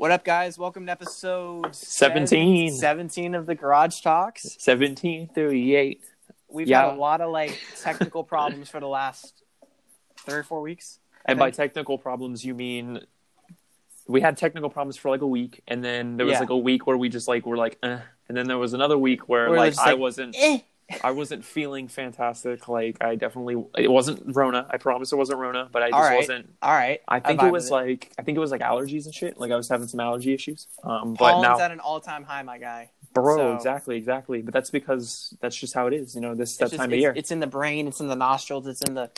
What up, guys? Welcome to episode 17. 17 of the Garage Talks. 1738. We've Yeah. had a lot of like technical problems for the last three or four weeks. I And by technical problems, you mean we had technical problems for like a week, and then there was Yeah. like a week where we just like were like, eh. and then there was another week where Where like I like, wasn't, Eh. I wasn't feeling fantastic. Like I definitely, it wasn't Rona. I promise it wasn't Rona, but I just All right. wasn't. All right. I think it was with like I think it was like allergies and shit. Like I was having some allergy issues. Um, but now, at an all-time high, my guy. bro, so- exactly, exactly. But that's because that's just how it is. You know, this that just- time of it's, year. It's in the brain. It's in the nostrils. It's in the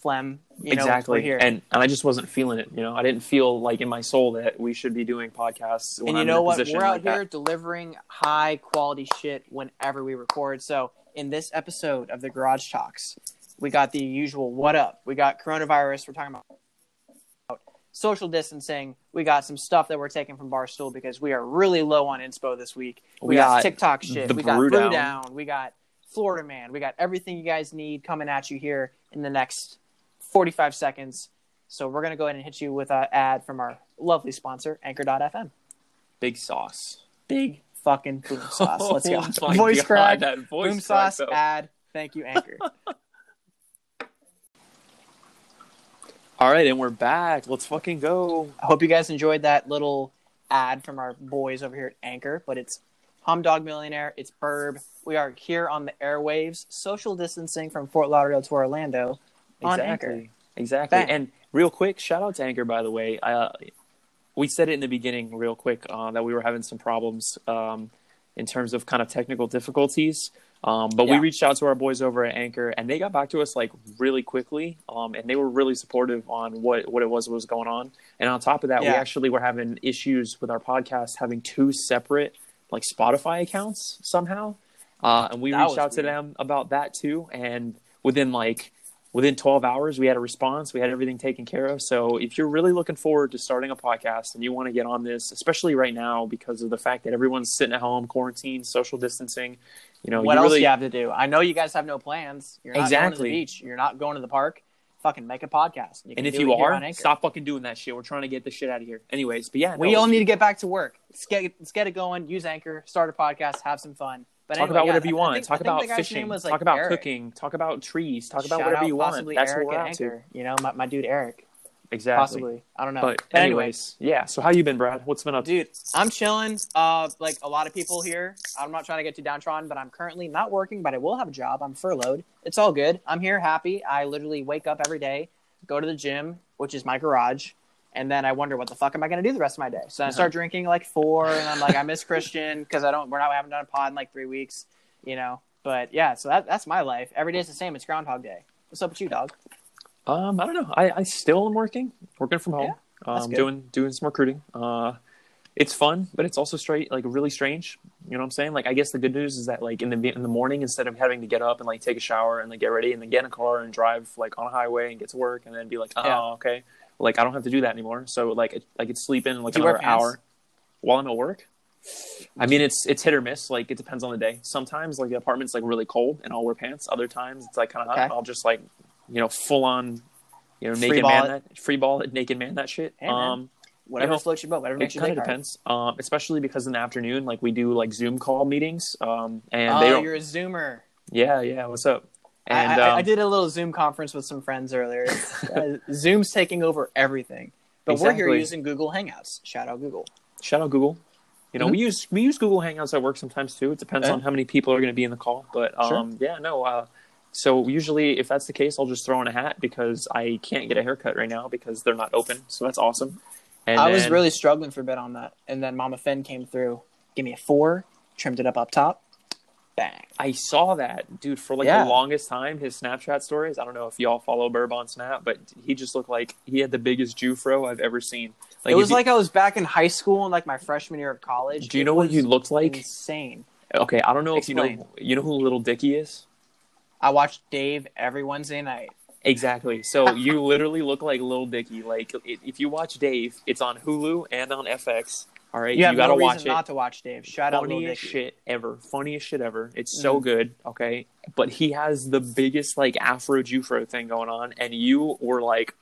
phlegm. You know, exactly here. and and i just wasn't feeling it you know i didn't feel like in my soul that we should be doing podcasts and you I'm know what? We're out like that. here delivering high quality shit whenever we record. So in this episode of the Garage Talks, we got the usual what up. We got coronavirus. We're talking about social distancing. We got some stuff that we're taking from Barstool because we are really low on inspo this week. We, We got, got TikTok shit. the we got Brew Brew Down. Down. We got Florida Man. We got everything you guys need coming at you here in the next 45 seconds. So we're going to go ahead and hit you with an ad from our lovely sponsor, Anchor.fm big sauce big fucking boom sauce. Let's go. Oh voice God, crack, that voice boom crack, sauce, though. ad. Thank you, Anchor. all right and we're back let's fucking go I hope you guys enjoyed that little ad from our boys over here at Anchor, but it's Hum Dog Millionaire, it's Burb. We are here on the airwaves, social distancing from Fort Lauderdale to Orlando on exactly Anchor. exactly Bang. and real quick shout out to anchor by the way uh, we said it in the beginning real quick uh, that we were having some problems um, in terms of kind of technical difficulties. Um, but we reached out to our boys over at Anchor, and they got back to us like really quickly, um, and they were really supportive on what what it was that was going on. And on top of that, we actually were having issues with our podcast having two separate like Spotify accounts somehow, uh, and we That reached out to them about that too. And within like within 12 hours, we had a response. We had everything taken care of. So if you're really looking forward to starting a podcast and you want to get on this, especially right now because of the fact that everyone's sitting at home, quarantine, social distancing, you know, what you else really do you have to do? I know you guys have no plans. You're not going to Exactly. the beach. You're not going to the park. Fucking make a podcast. You can And if you are, stop fucking doing that shit. We're trying to get this shit out of here. Anyways, but yeah, We no, all need to get back to work. Let's get let's get it going. Use Anchor, start a podcast, have some fun. But talk anyway, about yeah, whatever you want. think- talk about fishing. like, talk about Eric. cooking. Talk about trees. Talk about Shout whatever you want. That's Eric what we're out to. You know, my, my dude Eric. Exactly. Possibly. I don't know. But anyway, anyways, yeah. So how you been, Brad? What's been up? dude, I'm chilling. Uh, like a lot of people here. I'm not trying to get too downtrodden, but I'm currently not working, but I will have a job. I'm furloughed. It's all good. I'm here, happy. I literally wake up every day, go to the gym, which is my garage, and then I wonder what the fuck am I going to do the rest of my day. So I start drinking like four, and I'm like, I miss Christian because I don't. We're not. We haven't done a pod in like three weeks, you know. But yeah, so that, that's my life. Every day's the same. It's Groundhog Day. What's up with you, dog? Um, I don't know. I, I still am working, working from home. that's um, good. doing doing some recruiting. Uh, it's fun, but it's also straight like really strange. You know what I'm saying? Like I guess the good news is that like in the in the morning, instead of having to get up and like take a shower and like get ready and then get in a car and drive like on a highway and get to work and then be like, oh Yeah. okay, like I don't have to do that anymore. So like it, I could sleep in like Do another hour while I'm at work. I mean, it's it's hit or miss. Like it depends on the day. Sometimes like the apartment's like really cold and I'll wear pants. Other times it's like kind of hot. Okay. I'll just like you know full on you know Free naked man it. that free ball it naked man that shit. Hey, um, Whatever You know, floats your boat. Whatever it makes you kind of depends, um, especially because in the afternoon, like we do like Zoom call meetings, um, and Oh, they don't. you're a Zoomer. Yeah, yeah. What's up? I- And I, um, I did a little Zoom conference with some friends earlier. uh, Zoom's taking over everything, but we're here using Google Hangouts. Shout out Google. shout out Google. You know, we use we use Google Hangouts at work sometimes too. It depends Yeah. on how many people are going to be in the call, but Sure. um, yeah, no. Uh, so usually, if that's the case, I'll just throw in a hat because I can't get a haircut right now because they're not open. So that's awesome. And I was then- really struggling for a bit on that, and then Mama Finn came through, gave me a four, trimmed it up up top, bang. I saw that dude for like Yeah. the longest time. His Snapchat stories. I don't know if y'all follow Burb on Snap, but he just looked like he had the biggest Jufro I've ever seen. it was like I was back in high school and like my freshman year of college. Do you It know what he looked like? Insane. Okay, I don't know if you know. You know who Little Dicky is? I watched Dave every Wednesday night. Exactly. So you literally look like Little Dicky. Like if you watch Dave, it's on Hulu and on FX. All right, You have gotta no watch it. not to watch Dave. Shout Funniest shit ever. Funniest shit ever. It's so Mhm. good. Okay, but he has the biggest like Afro Jufro thing going on, and you were like,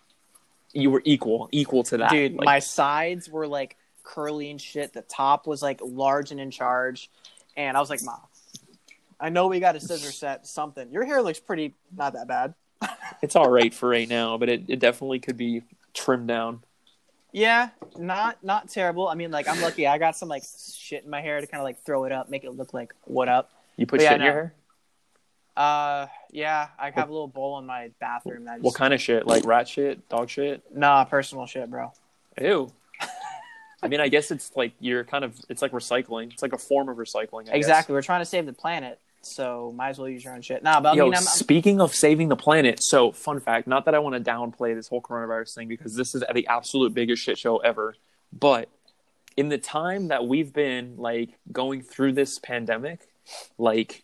you were equal, equal to that. Dude, Like, my sides were like curly and shit. The top was like large and in charge, and I was like, "Mom, I know we got a scissor set something. Your hair looks pretty not that bad." It's all right for right now, but it, it definitely could be trimmed down. Yeah, not not terrible. I mean, like I'm lucky. I got some like shit in my hair to kind of like throw it up, make it look like what up. You put But yeah, shit in your hair? Uh, yeah, I have a little bowl in my bathroom. That I just, What kind of shit? Like rat shit, dog shit? Nah, personal shit, bro. Ew. I mean, I guess it's like you're kind of it's like recycling. It's like a form of recycling. I guess. Exactly. We're trying to save the planet, so might as well use your own shit. Nah, but I Yo, mean, I'm, I'm speaking of saving the planet, so fun fact, not that I want to downplay this whole coronavirus thing because this is the absolute biggest shit show ever, but in the time that we've been like going through this pandemic, like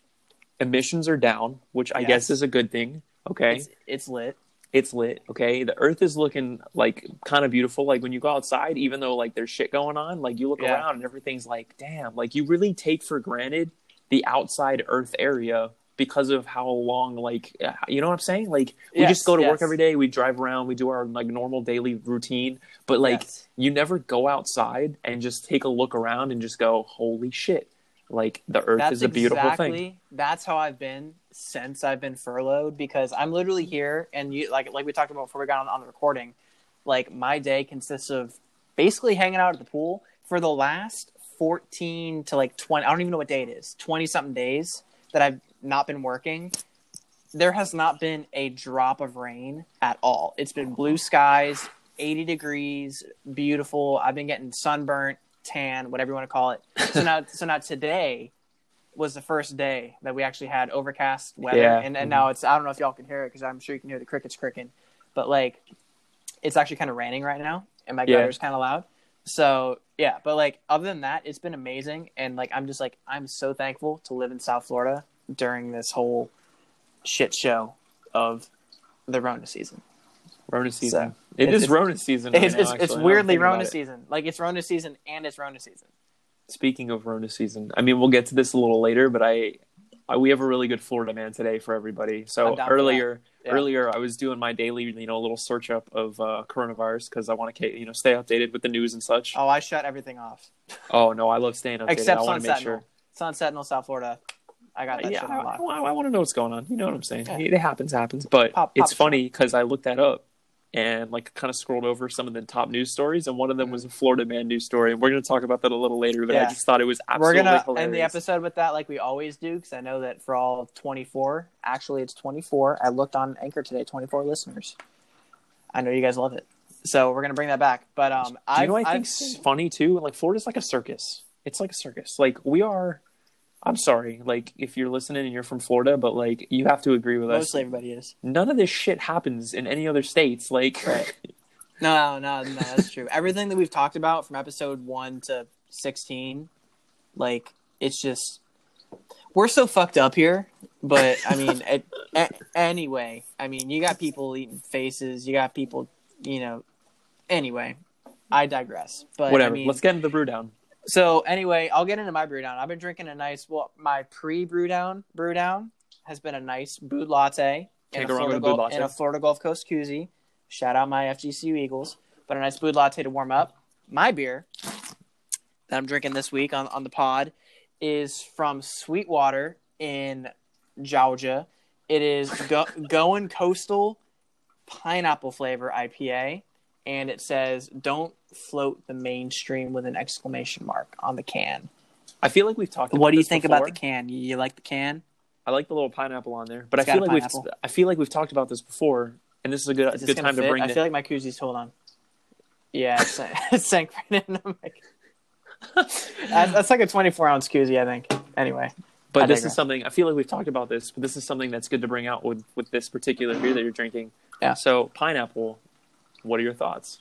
emissions are down, which I Yes. guess is a good thing. Okay. it's, it's lit. it's lit okay the earth is looking like kind of beautiful like when you go outside even though like there's shit going on like you look Yeah. around and everything's like damn like you really take for granted the outside earth area because of how long like you know what i'm saying like we Yes, just go to work every day we drive around we do our like normal daily routine but like Yes. you never go outside and just take a look around and just go holy shit like the earth That's is a beautiful exactly, thing That's how I've been since I've been furloughed because I'm literally here, and you like like we talked about before we got on, on the recording. Like my day consists of basically hanging out at the pool for the last 14 to like 20. I don't even know what day it is. 20 something days that I've not been working. There has not been a drop of rain at all. It's been blue skies, 80 degrees, beautiful. I've been getting sunburnt, tan, whatever you want to call it. So now, so now today was the first day that we actually had overcast weather, Yeah. and, and mm-hmm. now it's I don't know if y'all can hear it because I'm sure you can hear the crickets cricking, but like it's actually kind of raining right now, and my Yeah. gutter's kind of loud. So yeah, but like other than that, it's been amazing, and like I'm just like I'm so thankful to live in South Florida during this whole shit show of the Rona season. rona season So, it's- is rona season right it's now, it's, it's actually, now I'm weirdly Rona it. season. Like it's Rona season and it's Rona season. Speaking of Rona season, I mean, we'll get to this a little later, but I we have a really good Florida man today for everybody. So I'm down for earlier, Yeah. earlier I was doing my daily, you know, little search up of uh, coronavirus because I want to, you know, stay updated with the news and such. Oh, I shut everything off Oh no, I love staying updated. except I want to make sure. Sun Sentinel, South Florida. I got that Yeah, shit I, unlocked. want to know what's going on. You know what I'm saying? Yeah. It happens, happens. But Pop- it's funny because I looked that up and like kind of scrolled over some of the top news stories, and one of them was a Florida man news story, and we're going to talk about that a little later. But I just thought it was absolutely. We're gonna hilarious. end the episode with that, like we always do, because I know that for all 24, actually it's 24. I looked on Anchor today, 24 listeners. I know you guys love it, so we're gonna bring that back. But um, Do I you know what I I've funny too? Like Florida's like a circus. It's like a circus. Like we are. I'm sorry, like if you're listening and you're from Florida, but like you have to agree with us. mostly everybody is. None of this shit happens in any other states. Like, Right. No, no, no, that's true. Everything that we've talked about from episode one to 16, like it's just we're so fucked up here. But I mean, anyway, I mean, you got people eating faces. You got people, you know. Anyway, I digress. But whatever. I mean, Let's get into the brew down. So anyway, I'll get into my brew down. I've been drinking a nice, well, my pre brew down brew down has been a nice Bud Light in a, go wrong with Florida Gulf, latte. in a Florida Gulf Coast koozie. Shout out my FGCU Eagles, but a nice Bud Light to warm up. My beer that I'm drinking this week on, on the pod is from Sweetwater in Georgia. It is go- Going Coastal Pineapple Flavor IPA, and it says "Don't float the mainstream" with an exclamation mark on the can. I feel like we've talked. About What do you this think before. about the can? You, you like the can? I like the little pineapple on there, but It's I feel like a we've. I feel like we've talked about this before, and this is a good Is good gonna time to fit? bring. I the- feel like my koozie's hold on. Yeah, it's, it's sank right in. I'm like, that's, that's like a 24 ounce koozie, I think. Anyway, But I this digress. is something I feel like we've talked about this, but this is something that's good to bring out with with this particular beer that you're drinking. Yeah. So pineapple, what are your thoughts?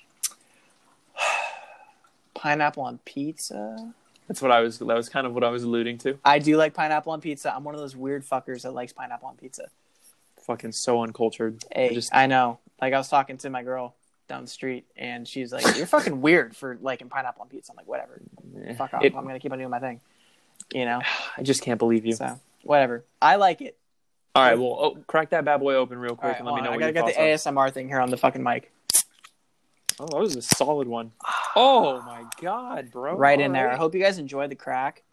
pineapple on pizza. That's what I was. That was kind of what I was alluding to. I do like pineapple on pizza. I'm one of those weird fuckers that likes pineapple on pizza. Fucking so uncultured. Hey, I just I know. Like I was talking to my girl down the street, and she's like, "You're fucking weird for liking pineapple on pizza." I'm like, "Whatever, eh, fuck off. it- I'm gonna keep on doing my thing." You know. I just can't believe you. So whatever. I like it. All right, well, oh, crack that bad boy open real quick right, and let me know I gotta get the ASMR thing here on the fucking mic. Are. Oh, that was a solid one. Oh my god, bro! right in All there. I hope you guys enjoy the crack.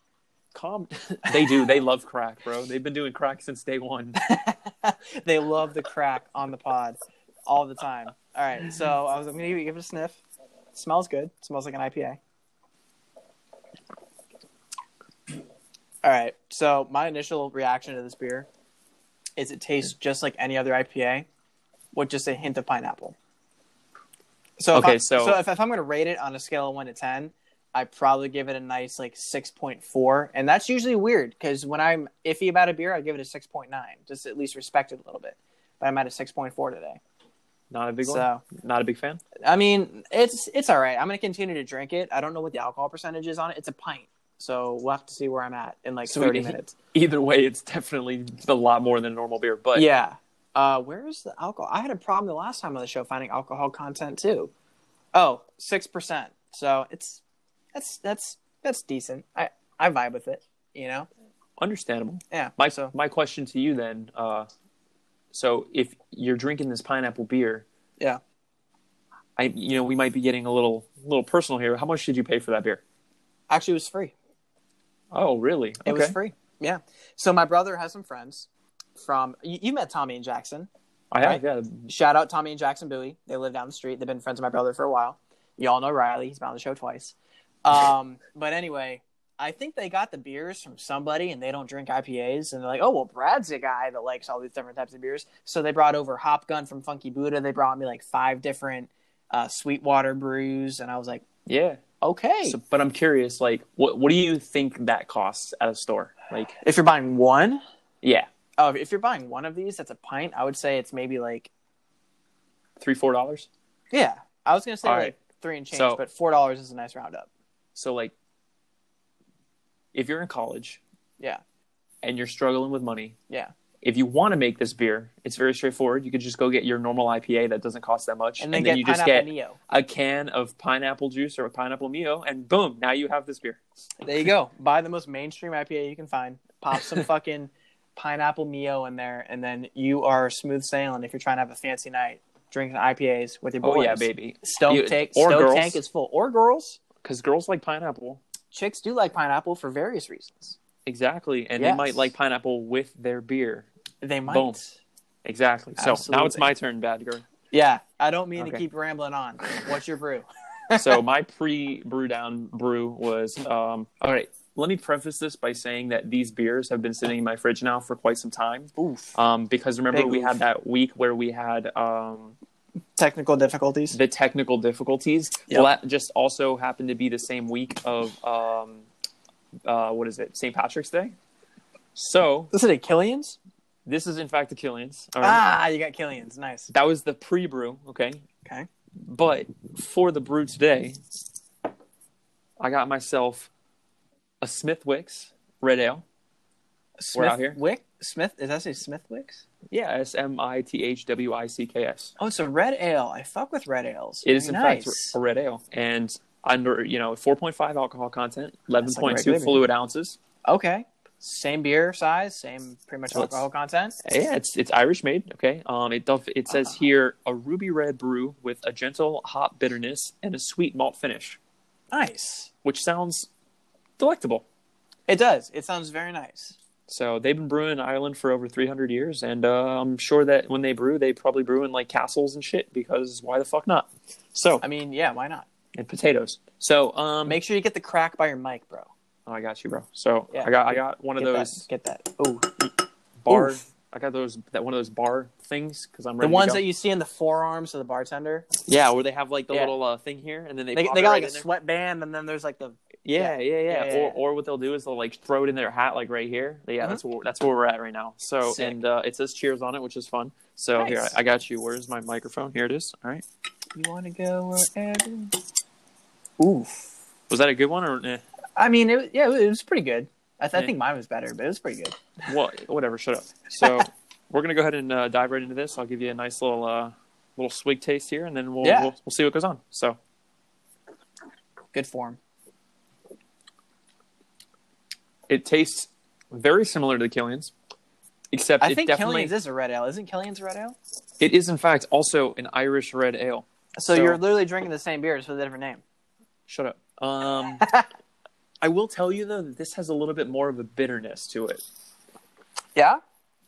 Calm. they do. They love crack, bro. They've been doing crack since day one. they love the crack on the pod all the time. All right, so I was I'm gonna give it give it a sniff. smells good. smells like an IPA. All right, so my initial reaction to this beer is it tastes just like any other IPA, with just a hint of pineapple. So if Okay, I- so- so if, if I'm gonna rate it on a scale of one to ten, I probably give it a nice like six point four, and that's usually weird because when I'm iffy about a beer, I give it a six point nine, just at least respect it a little bit. But I'm at a six point four today. Not a big one. So Not a big fan. I mean, it's it's all right. I'm gonna continue to drink it. I don't know what the alcohol percentage is on it. It's a pint, so we'll have to see where I'm at in like So 30 it- minutes. Either way, it's definitely a lot more than a normal beer. But yeah. Uh, where is the alcohol? I had a problem the last time on the show finding alcohol content too. Oh, six percent. So it's that's that's that's decent. I I vibe with it. You know. understandable. Yeah. My so my question to you then, uh, so if you're drinking this pineapple beer, Yeah. I you know we might be getting a little little personal here. How much did you pay for that beer? actually, it was free. Oh, really? It was free. Yeah. So my brother has some friends from. You, you met Tommy and Jackson. I have, yeah. Shout out Tommy and Jackson Bowie. They live down the street. They've been friends with my brother for a while. You all know Riley. He's been on the show twice. Um, but anyway, I think they got the beers from somebody and they don't drink IPAs. And they're like, oh, well, Brad's a guy that likes all these different types of beers. So they brought over Hop Gun from Funky Buddha. They brought me like five different uh, Sweetwater brews. And I was like, Yeah. okay. So, but I'm curious, like, what what do you think that costs at a store? Like, if you're buying one, yeah, oh, if you're buying one of these, that's a pint. I would say it's maybe like, three four dollars. yeah, I was going to say All like right. three and change, So- but $4 is a nice roundup. So, like, if you're in college, Yeah. and you're struggling with money, Yeah. if you want to make this beer, it's very straightforward. You could just go get your normal IPA that doesn't cost that much, And then, get you just get Neo. a can of pineapple juice or a pineapple Mio, and boom, now you have this beer. There you go. Buy the most mainstream IPA you can find. Pop some fucking pineapple Mio in there, and then you are smooth sailing if you're trying to have a fancy night drinking IPAs with your boys. Oh yeah, baby. Stone You- tank, or Stone girls. tank is full. Or girls. Because girls like pineapple. Chicks do like pineapple for various reasons. Exactly. And they might like pineapple with their beer. They might. Boom. Exactly. So now it's my turn, bad girl. Yeah, I don't mean to keep rambling on. What's your brew? so my pre brew down brew was um all right. Let me preface this by saying that these beers have been sitting in my fridge now for quite some time. Oof. Um, because remember Big we oof. had that week where we had um, Technical difficulties. the technical difficulties. Yep. Well, that just also happened to be the same week of um, uh, what is it, St. Patrick's Day. So This is a Killian's? this is in fact the Killian's. right? Ah, you got Killian's. Nice. That was the pre-brew, okay. Okay. But for the brew today, I got myself a Smithwick's Red Ale. We're out here. Wick? Smith? is that say Smithwicks? Yeah, S M I T H W I C K S. Oh, it's a red ale. I fuck with red ales. It is in nice. fact a red ale, and under you know 4.5 alcohol content, 11.2 regular fluid ounces. Okay. Same beer size, same pretty much So alcohol content. Yeah, it's it's Irish made. Okay, um, it does, it says here a ruby red brew with a gentle hop bitterness and a sweet malt finish, Nice. which sounds delectable. It does. It sounds very nice. So they've been brewing in Ireland for over 300 years, and uh, I'm sure that when they brew, they probably brew in like castles and shit because why the fuck not? So I mean, yeah, why not? and potatoes. So um, Make sure you get the crack by your mic, bro. oh, I got you, bro. So Yeah. I got I got one of those that. Get that. Oh, bar. Oof. I got those that one of those bar things because I'm the ones to go. that you see in the forearms of the bartender. yeah, where they have like the Yeah. little uh, thing here, and then they They, they it got right like a sweatband, and then there's like the. Yeah, yeah, yeah. Yeah, Or or what they'll do is they'll like throw it in their hat, like right here. Yeah, Mhm. that's where that's where we're at right now. So Sick. and uh, it says Cheers on it, which is fun. So here I, I got you. Where's my microphone? Here it is. All right. You want to go wherever? Oof. Was that a good one or eh? I mean, it, yeah, it was pretty good. I, th- I think mine was better, but it was pretty good. what? Whatever. Shut up. So we're gonna go ahead and uh, dive right into this. I'll give you a nice little uh, little swig taste here, and then we'll, Yeah. we'll we'll see what goes on. So Good form. It tastes very similar to the Killian's, except I it think definitely Killian's is a red ale. Isn't Killian's a red ale? it is in fact also an Irish red ale. So, you're literally drinking the same beer just with a different name. Shut up. Um, I will tell you though that this has a little bit more of a bitterness to it. Yeah.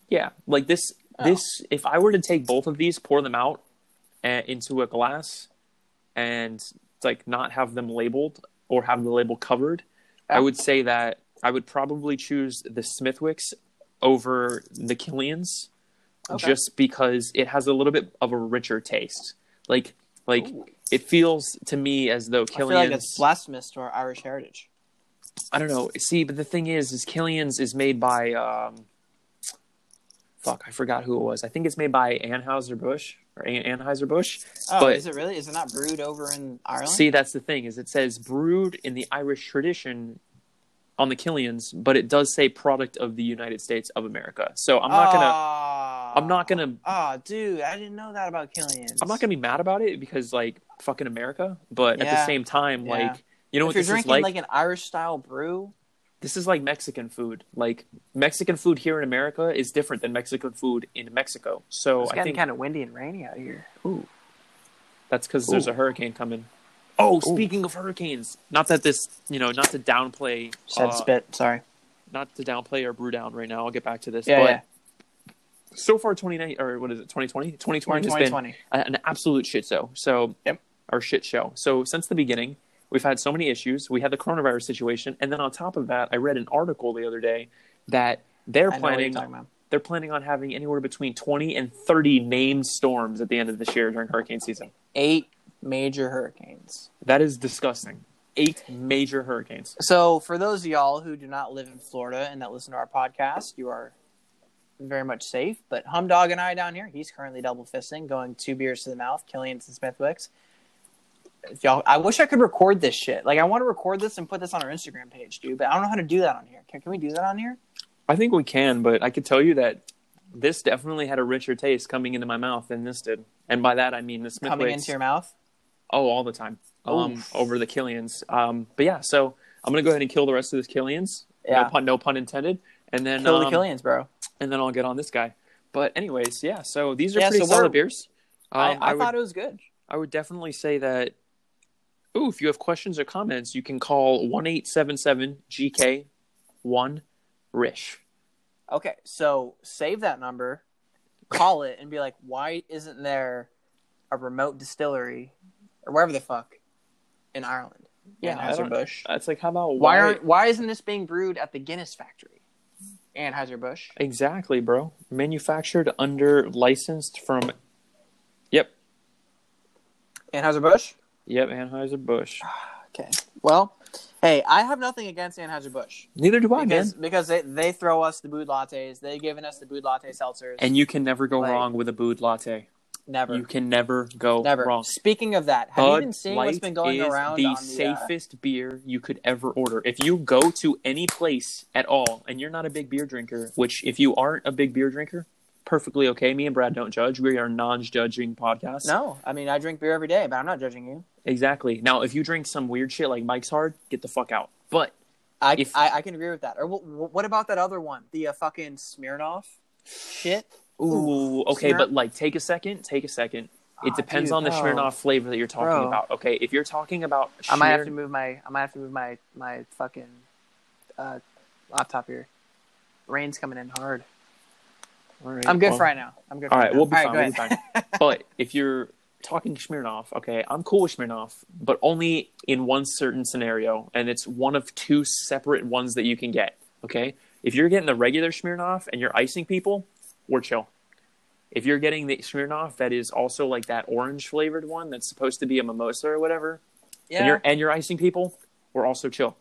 Yeah, like this. Oh. This, if I were to take both of these, pour them out uh, into a glass, and like not have them labeled or have the label covered, I would say that I would probably choose the Smithwicks over the Killians, Okay. just because it has a little bit of a richer taste. Like, like Ooh. it feels to me as though I feel Killians. like it's blasphemous to our Irish heritage. I don't know. See, but the thing is, is Killian's is made by um, fuck, I forgot who it was. I think it's made by Anheuser Busch or An- Anheuser Busch. Oh, But- is it really? Is it not brewed over in Ireland? See, that's the thing is it says brewed in the Irish tradition on the Killians, but it does say product of the United States of America. So I'm not gonna, Ah. I'm not gonna, Ah, dude, I didn't know that about Killian's. I'm not gonna be mad about it because like fucking America. But at the same time, Yeah. like you know if what you're this is drinking like? like, an Irish style brew, this is like Mexican food. Like Mexican food here in America is different than Mexican food in Mexico. So it's I getting think kind of windy and rainy out here. ooh, that's because there's a hurricane coming. Oh, speaking of hurricanes, not that this, you know, not to downplay, Said uh, spit. Sorry. not to downplay or brew down right now. I'll get back to this. Yeah, but yeah. so far, 29 or what is it, 2020? 2020 has been an absolute shit show. So, Yep. or shit show. So, since the beginning, we've had so many issues. We had the coronavirus situation, and then on top of that, I read an article the other day that they're I know what you're planning they're planning on having anywhere between 20 and 30 named storms at the end of this year during hurricane season. Eight major hurricanes. That is disgusting. Eight major hurricanes. So, for those of y'all who do not live in Florida and that listen to our podcast, you are very much safe. But Humdog and I down here, he's currently double fisting, going two beers to the mouth, Killian's and Smithwicks. If y'all, I wish I could record this shit. Like, I want to record this and put this on our Instagram page, dude. But I don't know how to do that on here. Can, can we do that on here? I think we can, but I could tell you that this definitely had a richer taste coming into my mouth than this did. And by that, I mean the Smithwicks. Coming into your mouth. Oh, all the time. Um, over the Killians. Um, but yeah, so I'm gonna go ahead and kill the rest of this Killians. Yeah. No pun, no pun intended. And then Kill the um, Killians, bro. and then I'll get on this guy. But anyways, yeah. So these are Yeah, pretty so solid beers. Um, I, I, would, thought it was good. I would definitely say that. Ooh, if you have questions or comments, you can call one eight seven seven GK one Rish. Okay, so save that number, call it, and be like, why isn't there a remote distillery or wherever the fuck in Ireland? Yeah, Anheuser don't- Busch. It's like how about Why aren't why isn't this being brewed at the Guinness factory? Anheuser Busch. exactly, bro? Manufactured under licensed from. Yep, Anheuser Busch. yep, Anheuser Busch. Okay. Well, hey, I have nothing against Anheuser Busch Neither do I, man. because because they, they throw us the Bud Lights. They've given us the Bud Light seltzers. And you can never go Like- wrong with a Bud Light. Never, You can never go never. wrong. Speaking of that, have Bud you been seeing what's Light been going is around the the uh, safest beer you could ever order. If you go to any place at all and you're not a big beer drinker, which if you aren't a big beer drinker, perfectly okay. Me and Brad don't judge. We are non-judging podcast. No, I mean I drink beer every day, but I'm not judging you. Exactly. Now, if you drink some weird shit like Mike's Hard, get the fuck out. But I, If- I I can agree with that. Or wh- what about that other one, the uh, fucking Smirnoff shit? Ooh, okay, but like take a second, take a second. It Ah, depends dude, on the bro. Smirnoff flavor that you're talking Bro. about. Okay, if you're talking about I might have to move my I might have to move my my fucking uh, laptop here. Rain's coming in hard. Right, I'm good well- for right now. I'm good. All for right, now. we'll be All fine. right, We'll be ahead. but if you're talking Smirnoff, okay, I'm cool with Smirnoff, but only in one certain scenario, and it's one of two separate ones that you can get. Okay, if you're getting the regular Smirnoff and you're icing people, we're chill. If you're getting the Smirnoff that is also like that orange flavored one that's supposed to be a mimosa or whatever, and yeah, you're and you're icing people, we're also chill.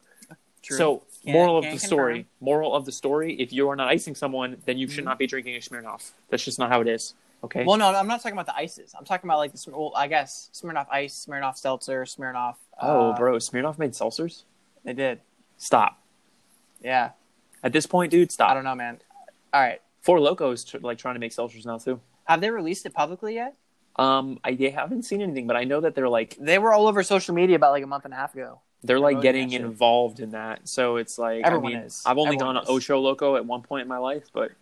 true. So, Can't- moral of the story, moral of the story, if you are not icing someone, then you should Mhm. not be drinking a Smirnoff. That's just not how it is. Okay. well, no, I'm not talking about the ices. I'm talking about like the well, I guess Smirnoff Ice, Smirnoff Seltzer, Smirnoff. oh, uh, bro, Smirnoff made seltzers? they did. Stop. Yeah, At this point, dude, stop. I don't know, man. All right, Four Lokos tr- like trying to make seltzers now too. have they released it publicly yet? Um, I they haven't seen anything, but I know that they're like They were all over social media about like a month and a half ago. they're like Promoting getting that shit. involved in that. So it's like Everyone I mean, is. I've only Everyone gone is. to Ocho Loco at one point in my life, but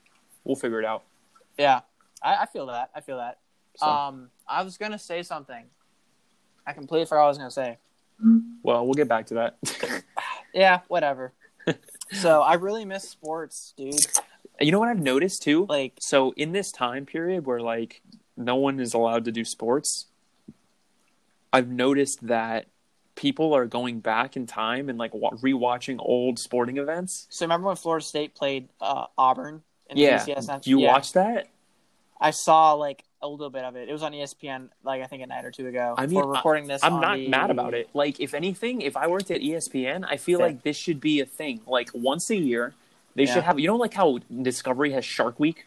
we'll figure it out. Yeah, I, I feel that. I feel that. So, Um, I was gonna say something. I completely forgot what I was gonna say. Well, we'll get back to that. Yeah, whatever. so I really miss sports, dude. You know what I've noticed too? Like, So in this time period where like no one is allowed to do sports, I've noticed that people are going back in time and like wa- rewatching old sporting events. so remember when Florida State played uh, Auburn? In the Yeah, BCS? you Yeah. watch that? I saw like a little bit of it. It was on ESPN, like I think a night or two ago. I mean, we're recording this. I'm not the- mad about it. Like, if anything, if I worked at ESPN, I feel like this should be a thing. Like once a year, they Yeah. should have. You know, like how Discovery has Shark Week,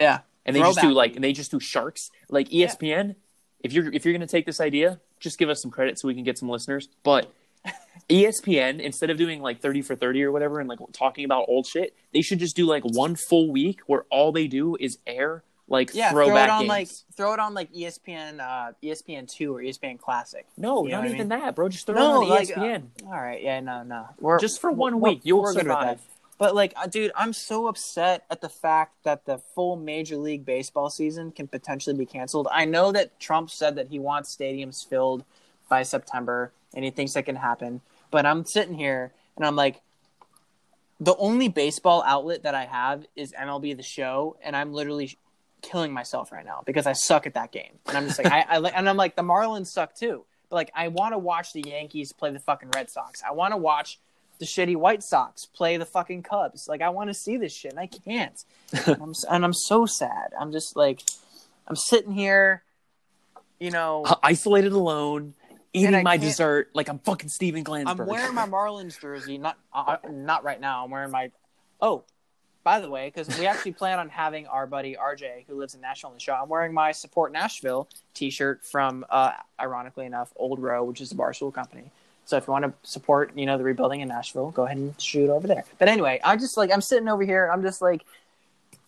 Yeah, and they just do like and they just do sharks. Like ESPN, if you're if you're gonna take this idea, just give us some credit so we can get some listeners. But ESPN, instead of doing like thirty for thirty or whatever, and like talking about old shit, they should just do like one full week where all they do is air like yeah. Throw throwback it on games. like throw it on like ESPN, uh, ESPN two or ESPN Classic. no, you not what I even mean? that, bro. Just throw No, it on like, ESPN. All right, yeah, no, no. We're just for one week, you'll we're good with survive. But like, uh, dude, I'm so upset at the fact that the full Major League Baseball season can potentially be canceled. I know that Trump said that he wants stadiums filled by September, and he thinks that can happen. But I'm sitting here and I'm like, the only baseball outlet that I have is MLB The Show, and I'm literally killing myself right now because I suck at that game. And I'm just like, I, I and I'm like, the Marlins suck too. But like, I want to watch the Yankees play the fucking Red Sox. I want to watch the shitty White Sox play the fucking Cubs. Like, I want to see this shit, and I can't. and, I'm, and I'm so sad. I'm just like, I'm sitting here, you know. isolated alone, eating my dessert like I'm fucking Steven Glansberg. I'm wearing my Marlins jersey. Not uh, not right now. I'm wearing my. Oh, by the way, because we actually plan on having our buddy RJ, who lives in Nashville, on the show. I'm wearing my Support Nashville T-shirt from, uh, ironically enough, Old Row, which is the Barstool company. So if you want to support, you know, the rebuilding in Nashville, go ahead and shoot over there. But anyway, I just like I'm sitting over here. I'm just like,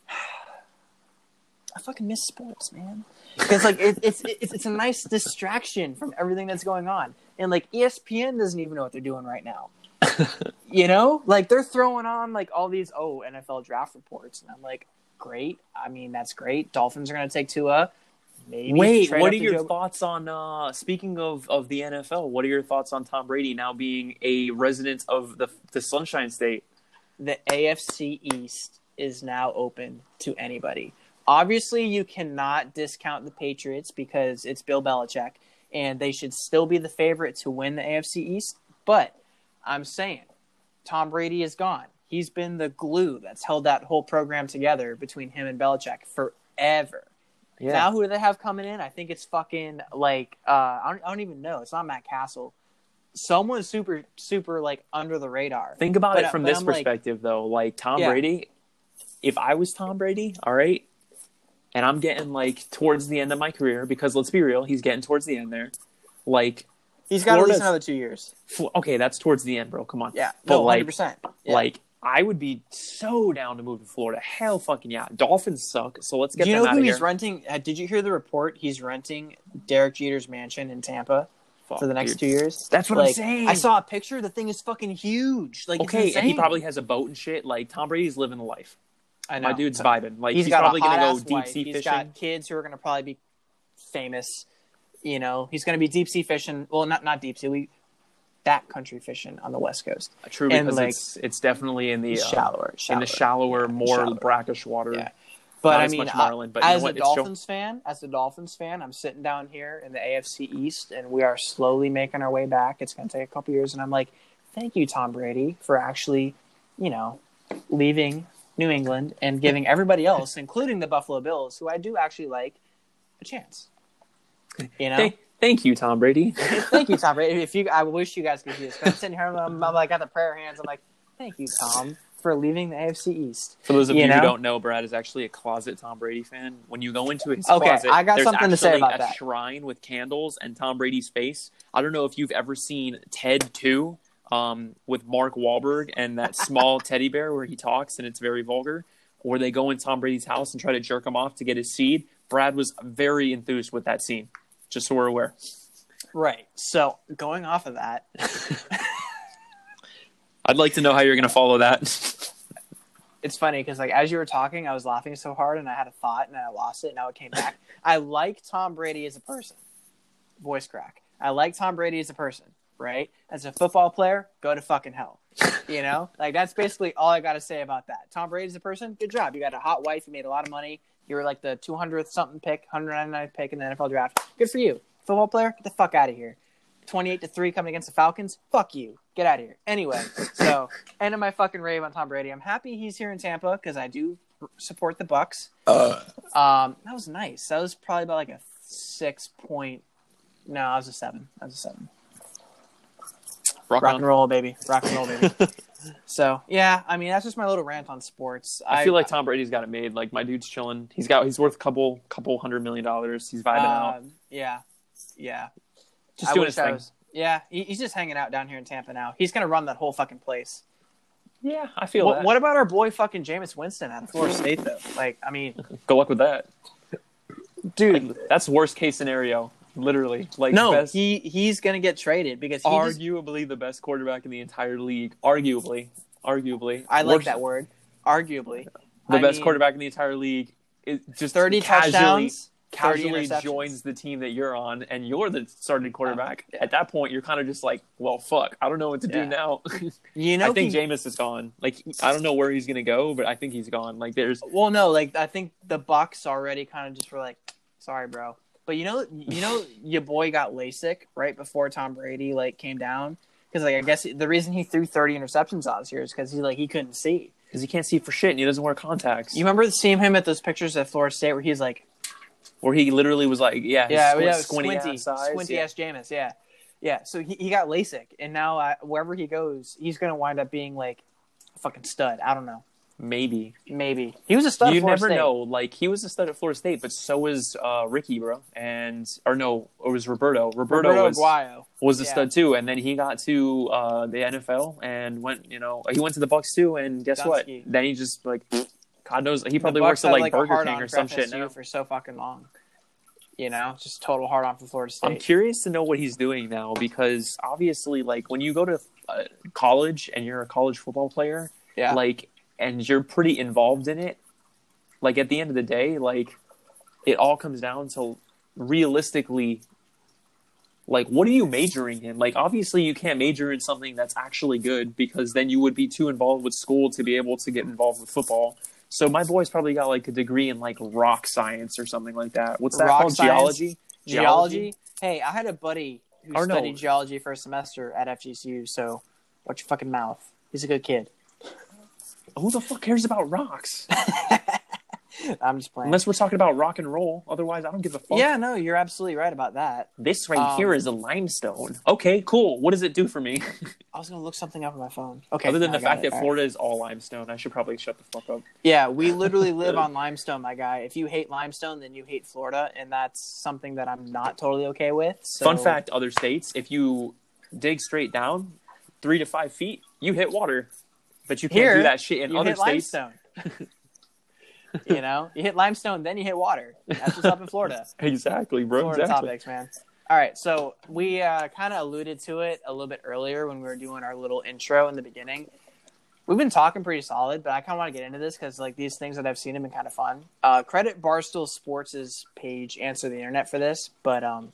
I fucking miss sports, man. Because like it, it's it's it's a nice distraction from everything that's going on, and like ESPN doesn't even know what they're doing right now. you know, like they're throwing on like all these oh NFL draft reports, and I'm like, great. I mean, that's great. Dolphins are going to take Tua. Maybe Wait, what are your Joe- thoughts on uh speaking of of the NFL, what are your thoughts on Tom Brady now being a resident of the the Sunshine State? the AFC East is now open to anybody. Obviously, you cannot discount the Patriots because it's Bill Belichick, and they should still be the favorite to win the AFC East. But I'm saying, Tom Brady is gone. He's been the glue that's held that whole program together between him and Belichick forever. Now, who do they have coming in? I think it's fucking like uh, I don't, I don't even know. It's not Matt Cassel. Someone super super like under the radar. Think about But, it from this I'm like- perspective though. Like Tom Yeah. Brady, if I was Tom Brady, all right, and I'm getting like towards the end of my career because let's be real, he's getting towards the end there. Like He's got at least another two years. okay, that's towards the end, bro. Come on. Yeah, But no, like percent. like I would be so down to move to Florida. Hell fucking yeah. Dolphins suck, so let's get Do you them know out who he's here. renting? Uh, did you hear the report? He's renting Derek Jeter's mansion in Tampa Fuck, for the next dude. two years. That's what I'm saying. I saw a picture. The thing is fucking huge. Like, it's Okay, and he probably has a boat and shit. Like Tom Brady's living the life. I know. My dude's vibing. Like he's he's, probably gonna go deep wife. sea He's fishing. got kids who are gonna probably be famous. You know, he's gonna be deep sea fishing. Well, not not deep sea. We backcountry fishing on the west coast. True, and, because like, it's it's definitely in the uh, shallower, in the shallower, more Shallower. brackish water. Yeah. But I as mean, marlin, but you know as a Dolphins fan, as a Dolphins fan, I'm sitting down here in the AFC East, and we are slowly making our way back. It's going to take a couple years, and I'm like, thank you, Tom Brady, for actually, you know, leaving New England and giving everybody else, including the Buffalo Bills, who I do actually like, a chance. You know. Thank, thank you, Tom Brady. Thank you, Tom Brady. If you, I wish you guys could see this. I'm sitting here, I'm, I'm like got the prayer hands. I'm like, thank you, Tom, for leaving the AFC East. For those of You you, know? who don't know, Brad is actually a closet Tom Brady fan. When you go into his Okay, closet, I got there's something to say about a that. shrine with candles and Tom Brady's face. I don't know if you've ever seen Ted 2 um, with Mark Wahlberg and that small teddy bear where he talks and it's very vulgar, or they go in Tom Brady's house and try to jerk him off to get his seed. Brad was very enthused with that scene, just so we're aware. Right. So going off of that, I'd like to know how you're going to follow that. it's funny because like as you were talking, I was laughing so hard and I had a thought and I lost it. And Now it came back. I like Tom Brady as a person. Voice crack. I like Tom Brady as a person. right? As a football player, go to fucking hell. You know, like that's basically all I got to say about that. Tom Brady's a person. Good job. You got a hot wife. You made a lot of money. You were like the 200th something pick, 199th pick in the NFL draft. Good for you. Football player, get the fuck out of here. 28 to 3 coming against the Falcons. Fuck you. Get out of here. Anyway, so end of my fucking rave on Tom Brady. I'm happy he's here in Tampa because I do support the Bucs. Uh, Um, that was nice. That was probably about like a six point. No, I was a seven. That was a seven. rock, Rock and roll, baby. Rock and roll, baby. so yeah, I mean that's just my little rant on sports. I feel like Tom Brady's got it made. Like my dude's chilling. He's got he's worth a couple couple hundred million dollars. He's vibing out. um, yeah, yeah. Just I doing his I thing. was- yeah, he, he's just hanging out down here in Tampa now. He's gonna run that whole fucking place. Yeah, I feel What, that. what about our boy fucking Jameis Winston out of Florida State though? Like, I mean, Good luck with that. dude, That's worst case scenario. Literally, like no, best, he he's gonna get traded because he just, arguably the best quarterback in the entire league. Arguably, arguably, I like that word. Arguably, The I best mean, quarterback in the entire league. Is just thirty casually, touchdowns, casually joins the team that you're on, and you're the starting uh, quarterback. yeah. At that point, you're kind of just like, well, fuck, I don't know what to Yeah. do now. You know, I think he- Jameis is gone. Like, I don't know where he's gonna go, but I think he's gone. Like, there's Well, no, like I think the Bucs already kind of just were like, "Sorry, bro." But you know, you know, your boy got LASIK right before Tom Brady like came down because like I guess the reason he threw thirty interceptions last year is because he like he couldn't see. because he can't see for shit and he doesn't wear contacts. You remember seeing him at those pictures at Florida State where he's like, where he literally was like, yeah, "Yeah, squint- yeah, squinty, squinty, ass eyes. squinty yeah. ass Jameis, yeah, yeah." So he, he got LASIK, and now uh, wherever he goes, he's gonna wind up being like a fucking stud. I don't know, Maybe maybe he was a stud. at you never State. know. Like he was a stud at Florida State, but so was uh, Ricky, bro, and or no, it was Roberto. Roberto, Roberto was Aguayo. was a Yeah. stud too, and then he got to uh, the NFL and went. You know, he went to the Bucs too, and guess what? Then he just like, God knows, he probably works at had, like, Burger King or some shit now. for so fucking long. You know, just total hard on for Florida State. I'm curious to know what he's doing now because obviously, like when you go to uh, college and you're a college football player, yeah, like and you're pretty involved in it like at the end of the day like it all comes down to realistically like what are you majoring in like obviously you can't major in something that's actually good because then you would be too involved with school to be able to get involved with football so my boy's probably got like a degree in like rock science or something like that what's that Rock called science? geology geology. Hey, I had a buddy who Or no. geology for a semester at FGCU. So watch your fucking mouth. He's a good kid. Who the fuck cares about rocks I'm just playing. unless we're talking about rock and roll otherwise i don't give a fuck yeah, no, you're absolutely right about that. This right Um, here is a limestone. Okay, cool. What does it do for me? I was gonna look something up on my phone. Okay. Other than the fact it. that All right. Florida is all limestone, I should probably shut the fuck up. Yeah, we literally live on limestone, my guy. If you hate limestone, then you hate Florida, and that's something that I'm not totally okay with. So, Fun fact: other states, if you dig straight down three to five feet, you hit water. But you can't Here, do that shit in you other hit states. limestone. you know, you hit limestone, then you hit water. That's what's up in Florida. Exactly, bro. Florida exactly. topics, man. All right, so we uh, kind of alluded to it a little bit earlier when we were doing our little intro in the beginning. We've been talking pretty solid, but I kind of want to get into this because like these things that I've seen have been kind of fun. Uh, credit Barstool Sports' page answer the internet for this, but um,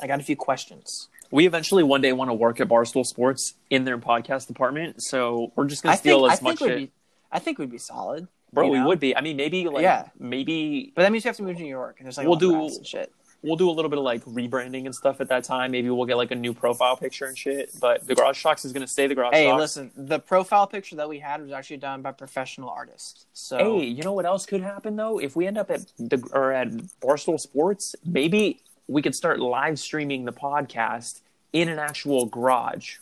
I got a few questions. We eventually one day want to work at Barstool Sports in their podcast department, so we're just gonna I steal think I as much think shit. be, I think we'd be solid, Bro, we know? would be. I mean, maybe like Yeah. maybe but that means you have to move to New York, and there's like We'll do- shit. we'll do a little bit of like rebranding and stuff at that time. Maybe we'll get like a new profile picture and shit. But the Garage Talks is gonna stay the Garage Hey, Shocks. listen, the profile picture that we had was actually done by professional artists. So Hey, you know what else could happen though? If we end up at the or at Barstool Sports, maybe we could start live streaming the podcast in an actual garage.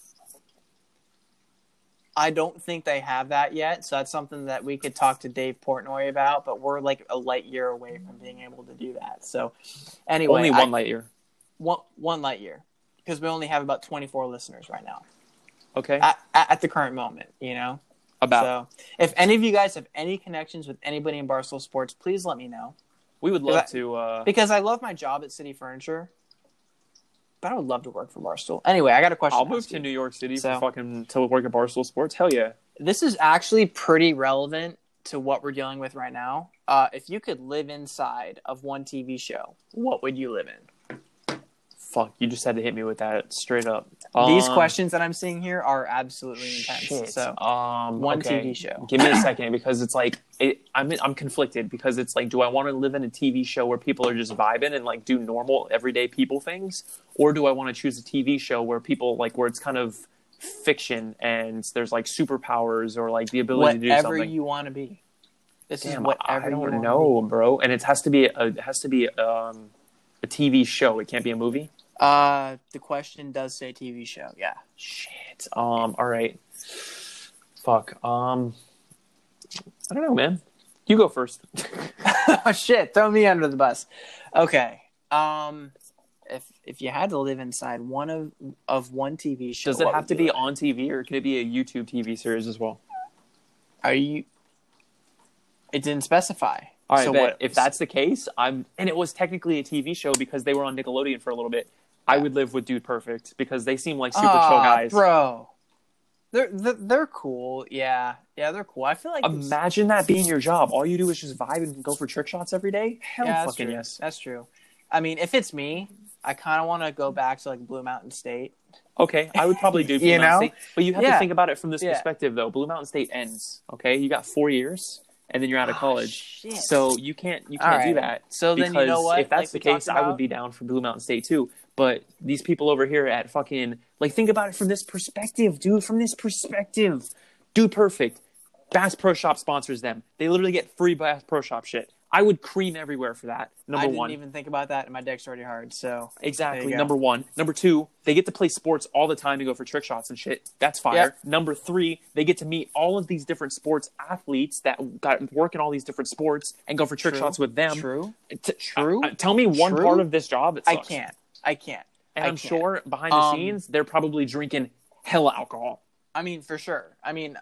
I don't think they have that yet, so that's something that we could talk to Dave Portnoy about. But we're like a light year away from being able to do that. So, anyway, Only I- one light year. one, one light year because we only have about 24 listeners right now Okay. at, at, at the current moment. You know, About so if any of you guys have any connections with anybody in Barstool Sports, please let me know we would love that- to. Uh, because I love my job at City Furniture, but I would love to work for Barstool. Anyway, I got a question. I'll to move to you. New York City So- for fucking to work at Barstool Sports. Hell yeah. this is actually pretty relevant to what we're dealing with right now. Uh, if you could live inside of one TV show, what would you live in? Fuck, you just had to hit me with that straight up. These Um, questions that I'm seeing here are absolutely intense. Shit. So um, one okay. TV show. Give me a second because it's like it, I'm I'm conflicted because it's like, do I want to live in a TV show where people are just vibing and like do normal everyday people things, or do I want to choose a TV show where people like where it's kind of fiction and there's like superpowers or like the ability to do whatever something? you want to be. This is Damn, whatever I you don't wanna know, bro. And it has to be a it has to be um, a TV show. It can't be a movie. Uh, the question does say TV show. Yeah. Shit. Um. All right. Fuck. Um. I don't know, man. You go first. oh shit! Throw me under the bus. Okay. Um, if if you had to live inside one of of one TV show, Does it have to be like? on TV or can it be a YouTube TV series as well? Are you? It didn't specify. All right, So what- if that's the case, I'm and it was technically a TV show because they were on Nickelodeon for a little bit. I would live with Dude Perfect because they seem like super chill Ah, guys. bro. They're, they're they're cool. Yeah, yeah, they're cool. I feel like Imagine that being your job. All you do is just vibe and go for trick shots every day. Hell, yeah, fucking true. yes. That's true. I mean, if it's me, I kind of want to go back to like Blue Mountain State. Okay, I would probably do Blue You Mountain know? State, but you have Yeah. to think about it from this Yeah. perspective, though. Blue Mountain State ends. Okay, you got four years, and then you're out of Ah, college, shit. so you can't you can't do that. So then you know what? if that's Like the case, talked I would be down for Blue Mountain State too. But these people over here at fucking like think about it from this perspective, dude. From this perspective, dude, perfect. Bass Pro Shop sponsors them. They literally get free Bass Pro Shop shit. I would cream everywhere for that. Number one. I didn't one, even think about that, and my deck's already hard. So exactly. There you go. Number one. Number two, they get to play sports all the time and go for trick shots and shit. That's fire. Yep. Number three, they get to meet all of these different sports athletes that got work in all these different sports and go for trick True. shots with them. true. T- True. uh, tell me one True. part of this job. That I can't. I can't. And I I'm can't. sure behind the Um, scenes, they're probably drinking hella alcohol. I mean, for sure. I mean,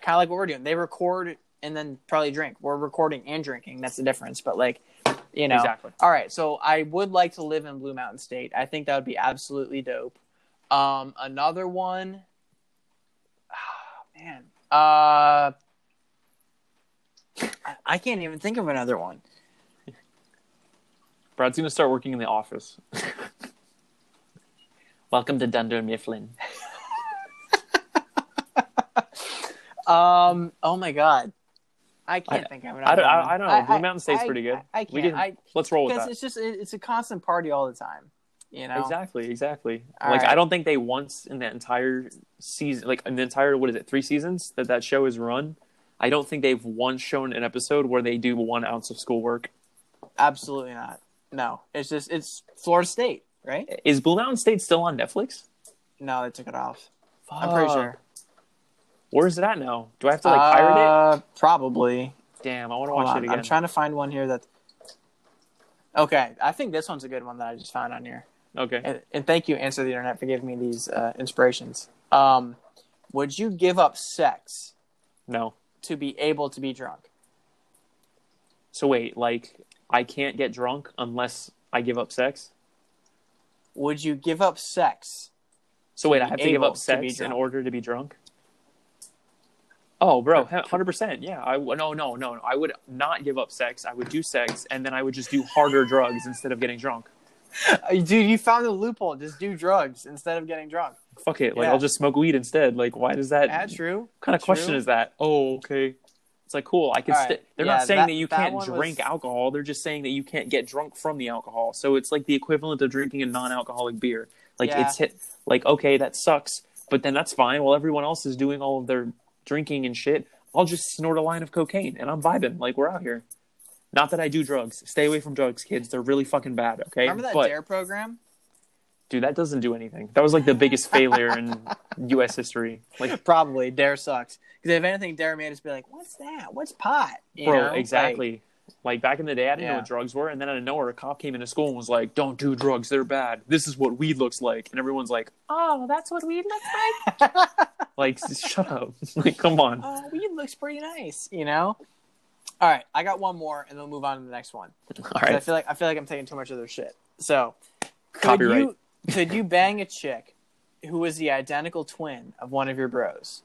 kind of like what we're doing. They record and then probably drink. We're recording and drinking. That's the difference. But like, you know. Exactly. All right. So I would like to live in Blue Mountain State. I think that would be absolutely dope. Um, another one. man. Uh, I- I can't even think of another one. Brad's gonna start working in the office. Welcome to Dunder Mifflin. Um. Oh my God. I can't I- think of I don't, I. I don't know. Blue Mountain State's I- pretty good. I, I can't. we can, I, let's roll with that. it's just it, it's a constant party all the time. You know. Exactly, exactly. All like right. I don't think they once in the entire season, like in the entire what is it, three seasons that that show is run. I don't think they've once shown an episode where they do one ounce of schoolwork. Absolutely not. No. It's just it's Florida State, right? Is Blue Mountain State still on Netflix? No, they took it off. I'm pretty sure. Where is it at now? Do I have to like pirate it? Uh, Probably. Damn, I want to watch on. it again. I'm trying to find one here that. Okay, I think this one's a good one that I just found on here. Okay. And, and thank you, Answer the Internet, for giving me these uh, inspirations. Um, would you give up sex No. to be able to be drunk? So wait, like I can't get drunk unless I give up sex. Would you give up sex? So wait, I have to give up sex in order to be drunk. Oh, bro, hundred percent. Yeah, I no, no, no, no. I would not give up sex. I would do sex, and then I would just do harder drugs instead of getting drunk. Uh, Dude, you found the loophole. Just do drugs instead of getting drunk. Fuck it. Like Yeah. I'll just smoke weed instead. Like, why does that? Yeah, true. what kind of question is that? Oh, okay. It's like cool. I can. All st- They're Yeah, not saying that- that, you that can't drink was- alcohol. They're just saying that you can't get drunk from the alcohol. So it's like the equivalent of drinking a non-alcoholic beer. Like Yeah. it's hit. Like okay, that sucks, but then that's fine. While everyone else is doing all of their drinking and shit, I'll just snort a line of cocaine and I'm vibing. Like we're out here. Not that I do drugs. Stay away from drugs, kids. They're really fucking bad. Okay. Remember that but Dare program? Dude, that doesn't do anything. That was like the biggest failure in U.S. history. Like Probably. Dare sucks. Because if anything, Dare made us be like, "What's that? What's pot?" You Bro, know? Exactly. Like, back in the day, I didn't know what drugs were, and then out of nowhere, a cop came into school and was like, "Don't do drugs; they're bad. This is what weed looks like." And everyone's like, "Oh, that's what weed looks like." like, shut up! like, come on. oh, weed looks pretty nice, you know. All right, I got one more, and then we'll move on to the next one. All right. I feel like I feel like I'm taking too much of their shit. So, Copyright. you could you bang a chick who was the identical twin of one of your bros?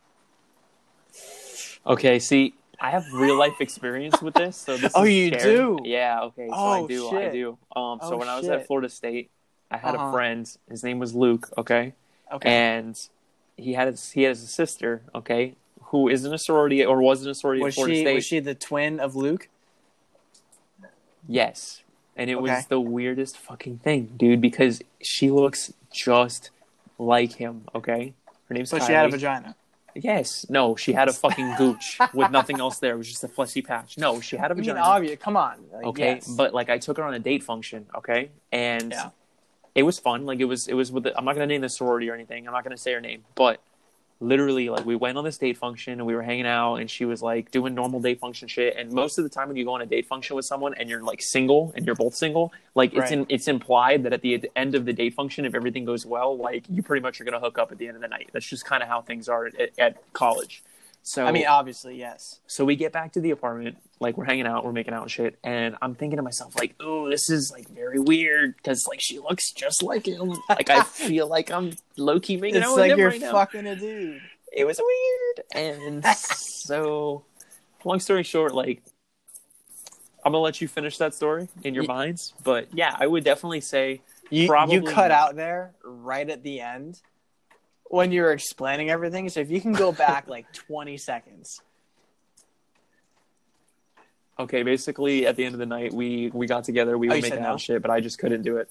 okay. See, I have real life experience with this, so this. Oh, you scary. do? Yeah. Okay. So Oh, I do. I shit. do. Um. So Oh, when I was shit. at Florida State, I had Uh-huh. a friend. His name was Luke. Okay, Okay. and he had his, he has a sister. Okay, who is in a sorority or was in a sorority was at Florida she State. was she the twin of Luke? Yes. And it Okay. was the weirdest fucking thing, dude, because she looks just like him, okay? Her name's So Kylie. she had a vagina. Yes. No, she had a fucking gooch with nothing else there. It was just a fleshy patch. No, she had a I mean, vagina. obvious. Come on. Like, okay, yes. but like I took her on a date function, okay? And Yeah. it was fun. Like it was it was with the, I'm not going to name the sorority or anything. I'm not going to say her name, but literally like we went on this date function and we were hanging out and she was like doing normal date function shit. And most of the time when you go on a date function with someone and you're like single and you're both single like it's in, it's implied that at the end of the date function if everything goes well like you pretty much are going to hook up at the end of the night. That's just kind of how things are at, at college so I mean, obviously, yes. so we get back to the apartment, like we're hanging out, we're making out and shit, and I'm thinking to myself, like, oh, this is like very weird because like she looks just like him. Like I feel like I'm low key making It's out with like him you're right now. fucking a dude. It was weird, and so long story short, like I'm gonna let you finish that story in your Y- minds, but yeah, I would definitely say You Probably you cut not. out there right at the end when you were explaining everything. So if you can go back like 20 seconds. okay. Basically, at the end of the night, we we got together, we Oh, were making said out no? shit, but I just couldn't do it.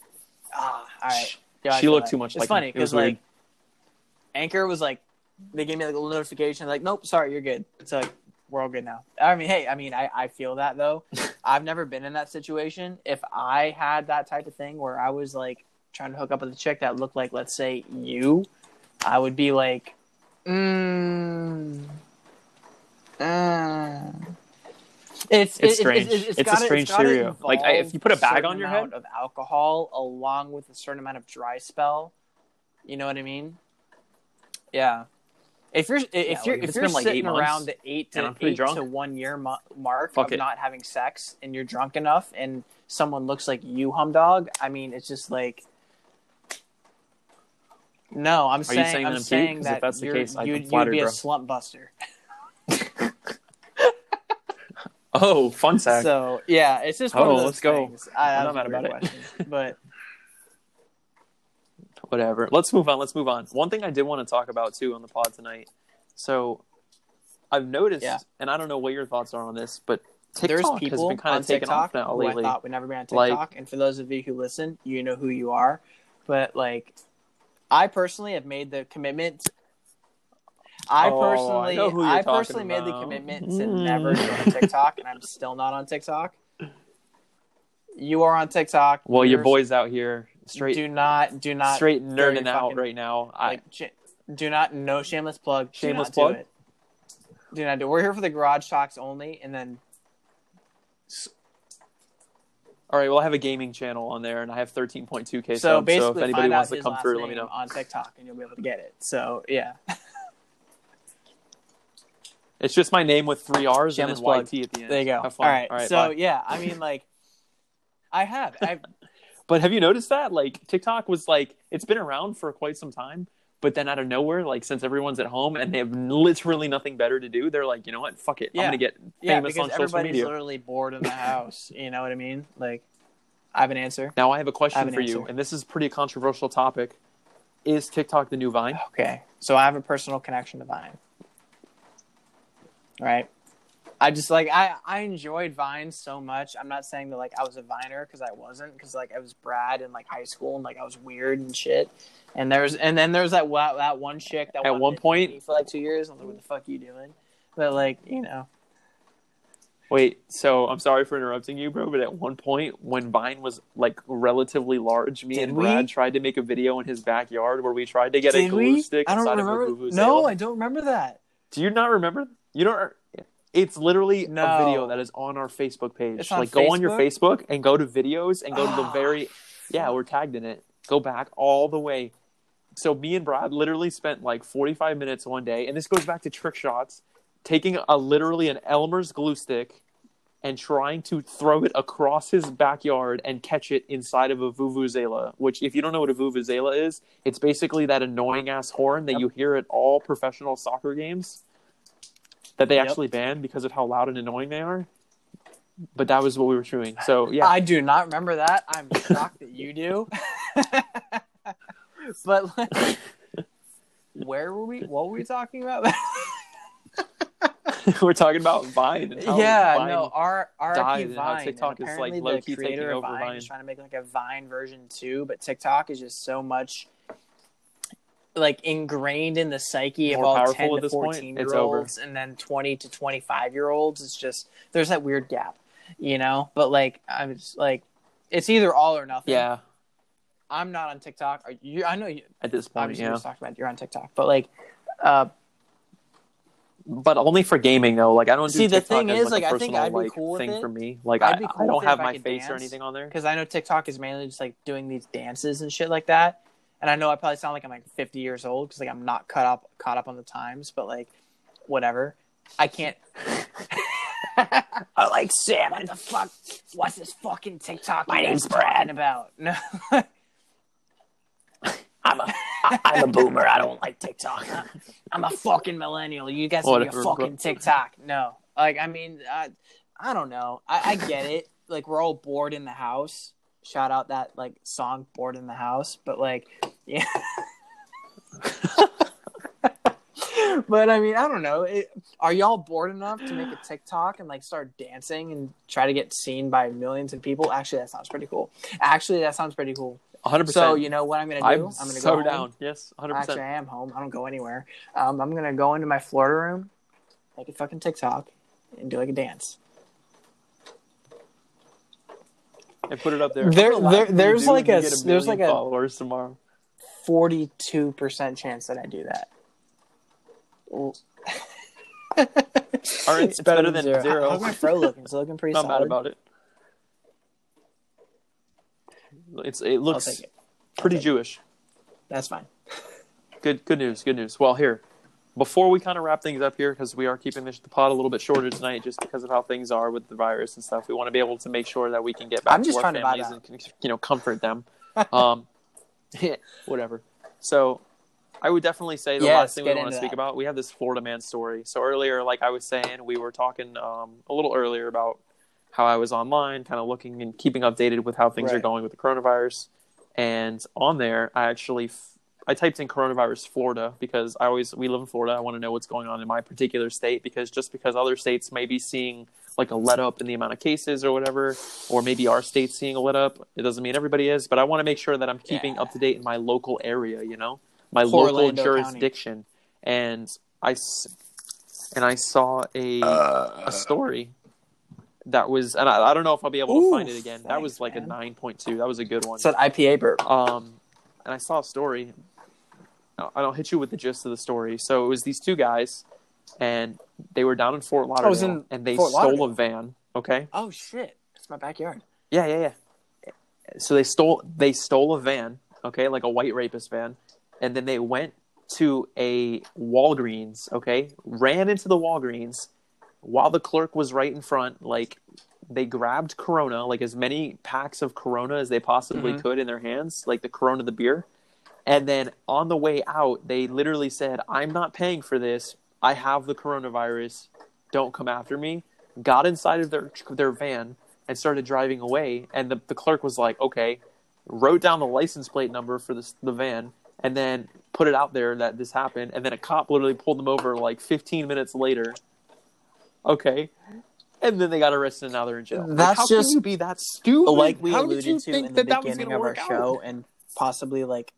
Ah, all right. Yeah, she looked too much It's like funny him. It because like weird. Anchor was like they gave me like a little notification like nope sorry you're good. It's like we're all good now. I mean hey I mean I I feel that though. I've never been in that situation. If I had that type of thing where I was like trying to hook up with a chick that looked like let's say you, I would be like, mm, uh. It's It's strange. It, It's a gotta- strange gotta scenario. Like, I- if you put a bag on your head- of alcohol along with a certain amount of dry spell, you know what I mean? Yeah. If you're if like, you're if if you're been, like, sitting eight months around the eight to I'm eight drunk, to one year mo- mark fuck of it. not having sex and you're drunk enough and someone looks like you, humdog, I mean, it's just like. No, I'm you saying, saying I'm cute? that if that's the case, be you'd, you'd flattered, be a bro. slump buster. Oh, fun fact. So yeah, it's just one Oh, of those let's go. I, I'm not a mad about it. but Whatever. Let's move on. Let's move on. One thing I did want to talk about too on the pod tonight. So, I've noticed, Yeah. and I don't know what your thoughts are on this, but there's TikTok people has been kind of taken TikTok off now who lately. I thought would never be on Like- TikTok, and for those of you who listen, you know who you are. But like, I personally have made the commitment. I Oh, I personally, know who you're I, talking personally made the commitment to Mm. never go on TikTok, and I'm still not on TikTok. You are on TikTok. well, your You're- boys out here straight, do not, do not, straight nerding out fucking- right now. I, like, sh- do not, no shameless plug. Shameless not plug? Do, do not do. it. We're here for the garage talks only, and then all right, well, I have a gaming channel on there, and I have 13.2k subs. so So if anybody wants to come through, let me know. on TikTok, and you'll be able to get it. So yeah, It's just my name with three R's Shameless and then YT at the end. there you go. All right. All right so bye. yeah, I mean, like, I have. I've, But have you noticed that? Like TikTok was like it's been around for quite some time, but then out of nowhere, like since everyone's at home and they have literally nothing better to do, they're like, you know what? Fuck it. Yeah. I'm gonna get yeah, famous because on social everybody's media. literally bored in the house. You know what I mean? Like, I have an answer. Now I have a question have an for you, and this is a pretty controversial topic. Is TikTok the new Vine? Okay, so I have a personal connection to Vine. Right. I just like I I enjoyed Vine so much. I'm not saying that like I was a Viner because I wasn't because like I was Brad in like high school and like I was weird and shit. And there's and then there's that that one chick that At one point- for like two years. I was like, what the fuck are you doing? But like you know, Wait, so I'm sorry for interrupting you, bro, but at one point when Vine was like relatively large, me Did and we? Brad tried to make a video in his backyard where we tried to get a glue we? stick I don't remember. of a vuvuzela. No, I don't remember that. Do you not remember? You don't. It's literally No. a video that is on our Facebook page. On like, go on your Facebook? Facebook and go to videos and go to the Ah, very. Yeah, we're tagged in it. Go back all the way. So me and Brad literally spent like 45 minutes one day, and this goes back to trick shots, taking a literally an Elmer's glue stick and trying to throw it across his backyard and catch it inside of a vuvuzela. Which, if you don't know what a vuvuzela is, it's basically that annoying ass horn that Yep. you hear at all professional soccer games that they Yep. actually banned because of how loud and annoying they are. but that was what we were doing. So yeah, I do not remember that. I'm shocked that you do. but like, where were we? What were we talking about? we're talking about Vine. Yeah, Vine no, our our died RP and how Vine. TikTok and is, like, the creator taking over Vine, Vine. is trying to make like a Vine version too, but TikTok is just so much like ingrained in the psyche of all ten to this point? fourteen year olds, and then twenty to twenty five year olds. It's just there's that weird gap, you know. But like I'm just like, it's either all or nothing. yeah, I'm not on TikTok. Are you? I know you. at this point, Obviously, yeah. we just talked about you're on TikTok, but like, uh, But only for gaming though. Like I don't do See, the thing is, like, like, I think personal, I'd be like, cool with thing it. for me. Like I'd be cool I don't have my face or anything on there. because I know TikTok is mainly just like doing these dances and shit like that. And I know I probably sound like I'm like 50 years old because like I'm not caught up caught up on the times, but like whatever. I can't. I like Sam. What the fuck? What's this fucking TikTok? My name's Brad. About no. I'm a I'm a boomer. I don't like TikTok. I'm a fucking millennial. You guys like a fucking bro. TikTok. No, like I mean, I, I don't know. I, I get it. Like we're all bored in the house. Shout out that like song "Bored in the House," but like, yeah. but I mean, I don't know. It, are y'all bored enough to make a TikTok and like start dancing and try to get seen by millions of people? Actually, that sounds pretty cool. Actually, that sounds pretty cool. 100%. So you know what I'm gonna do? I'm, I'm gonna so go home. down. Yes, 100. Actually, percent I am home. I don't go anywhere. Um, I'm gonna go into my Florida room, make a fucking TikTok, and do like a dance. And put it up there. There- How many there- likes do there's like when a- there's like a- followers tomorrow. Forty-two percent chance that I do that. Ooh. All right, it's better than How- zero. How's my fro looking? It's looking pretty Not mad about it. It's it looks it. pretty take it. Jewish. That's fine. Good good news. Good news. Well, here before we kind of wrap things up here because we are keeping this, the pod a little bit shorter tonight just because of how things are with the virus and stuff. We want to be able to make sure that we can get back I'm just to our trying to buy families that. and you know comfort them. um, whatever. So I would definitely say the Yes, last thing we want to speak that. about. We have this Florida man story. So earlier, like I was saying, we were talking um, a little earlier about how I was online, kind of looking and keeping updated with how things are going with the coronavirus. And on there, I actually f- I typed in coronavirus Florida because I always we live in Florida. I want to know what's going on in my particular state because just because other states may be seeing like a let up in the amount of cases or whatever, or maybe our state's seeing a let up, it doesn't mean everybody is. But I want to make sure that I'm keeping Yeah. up to date in my local area. You know, my Poor local Orlando County. jurisdiction. And I and I saw a Uh, a story that was, and I, I don't know if I'll be able to find it again. that was like man. a nine point two. That was a good one. It's an IPA burp. Um, and I saw a story. I don't hit you with the gist of the story. So it was these two guys, and they were down in Fort was Lauderdale, in and they Fort stole Lauderdale. a van. Okay. Oh shit! It's my backyard. Yeah, yeah, yeah. So they stole they stole a van, okay, like a white rapist van, and then they went to a Walgreens, okay, ran into the Walgreens while the clerk was right in front, like they grabbed Corona, like as many packs of Corona as they possibly Mhm. could in their hands, like the Corona the beer. And then on the way out, they literally said, "I'm not paying for this. I have the coronavirus. Don't come after me." Got inside of their their van and started driving away. And the, the clerk was like, "Okay," wrote down the license plate number for this, the van, and then put it out there that this happened. And then a cop literally pulled them over like 15 minutes later. Okay. And then they got arrested and now they're in jail. Like, That's how just- can you be that stupid? like we How did you to think in that the that was beginning gonna of our work out? show and possibly like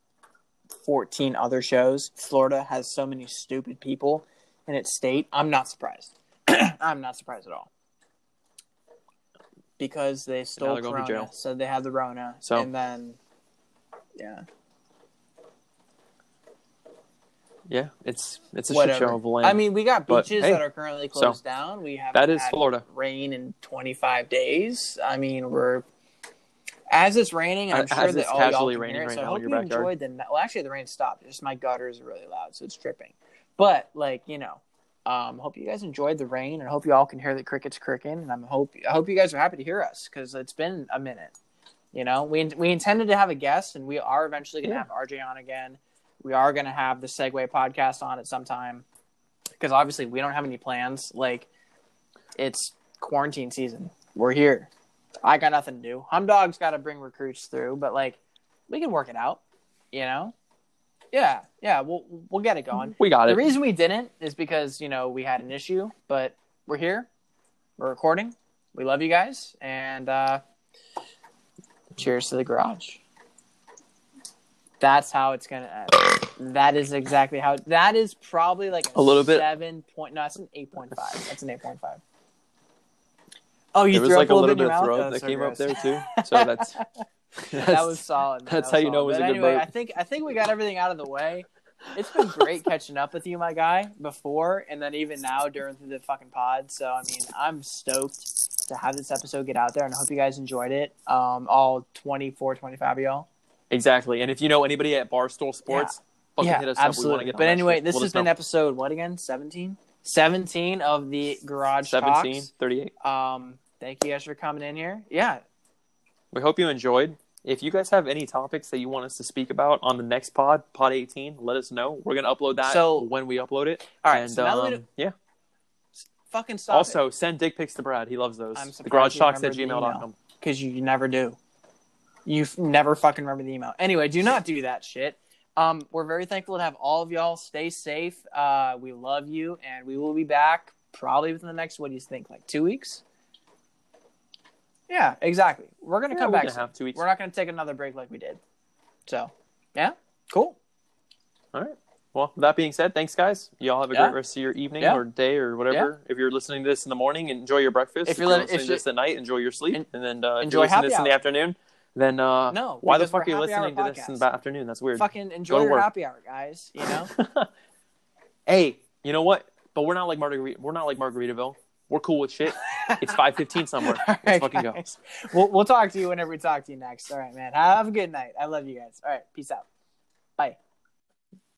14 other shows florida has so many stupid people in its state i'm not surprised i'm not surprised at all because they stole they're going to corona jail. so they had the rona So- and then yeah Yeah, it's it's a shit show of land. i mean we got But, beaches hey, that are currently closed down we have that is Florida. rain in 25 days i mean we're as it's raining, I'm As sure that it's all y'all can raining hear it. right so I hope you backyard. enjoyed the. Well, actually, the rain stopped. Just my gutters are really loud, so it's dripping. But like you know, um, hope you guys enjoyed the rain, and hope you all can hear the crickets cricking. And I'm hope I hope you guys are happy to hear us because it's been a minute. You know, we we intended to have a guest, and we are eventually going to Yeah. have RJ on again. We are going to have the Segway podcast on at some time because obviously we don't have any plans. Like it's quarantine season. we're here. I got nothing to do. Hum Dog's got to bring recruits through, but like we can work it out. You know? Yeah, yeah. We'll we'll get it going. We got it. The reason we didn't is because you know we had an issue, but we're here. We're recording. We love you guys, and uh, cheers to the garage. That's how it's gonna end. That is exactly how. That is probably like A little bit- seven point. No, that's an eight point five. That's an eight point five. Oh, you there was threw like up a a little bit in your of mouth? throw Oh, that so came up there too. So that's, that was solid. that's That how you know it was solid. a But good anyway. I think I think we got everything out of the way. It's been great catching up with you, my guy, before and then even now during through the fucking pod. So I mean, I'm stoked to have this episode get out there, and I hope you guys enjoyed it. Um, all 24, 25 of y'all. exactly. And if you know anybody at Barstool Sports, fucking yeah, hit us up. We absolutely. get but anyway, this Let has us know. been episode what again? 17? 17 of the Garage 17, Talks. 38. Um, thank you guys for coming in here. Yeah, We hope you enjoyed. If you guys have any topics that you want us to speak about on the next pod, Pod 18, let us know. We're gonna upload that So- when we upload it. all right. and so now that we um, yeah. fucking stop Also, send dick pics to Brad. He loves those. I'm The garage talks at gmail.com. because you never do. You f- never fucking remember the email. Anyway, do not do that shit. Um, we're very thankful to have all of y'all. Stay safe. Uh, we love you, and we will be back probably within the next. What do you think? Like two weeks? Yeah, exactly. We're gonna Yeah, come we're back. gonna have two weeks. We're not gonna take another break like we did. So, yeah, cool. All right. Well, that being said, thanks, guys. Y'all have a Yeah. great rest of your evening Yeah. or day or whatever. If you're listening to this in the morning, enjoy your breakfast. If If, you're you're listening to this at night, enjoy your sleep. En- and then uh, if enjoy you're to this in the afternoon, then uh, No, why the fuck are you listening to this in the afternoon? That's weird. Fucking enjoy your work. happy hour, guys. You know. hey, you know what? But we're not like Margarita. We're not like Margaritaville. We're cool with shit. It's five fifteen somewhere. Let's fucking go. We'll, we'll talk to you whenever we talk to you next. All right, man. Have a good night. I love you guys. All right. Peace out. Bye.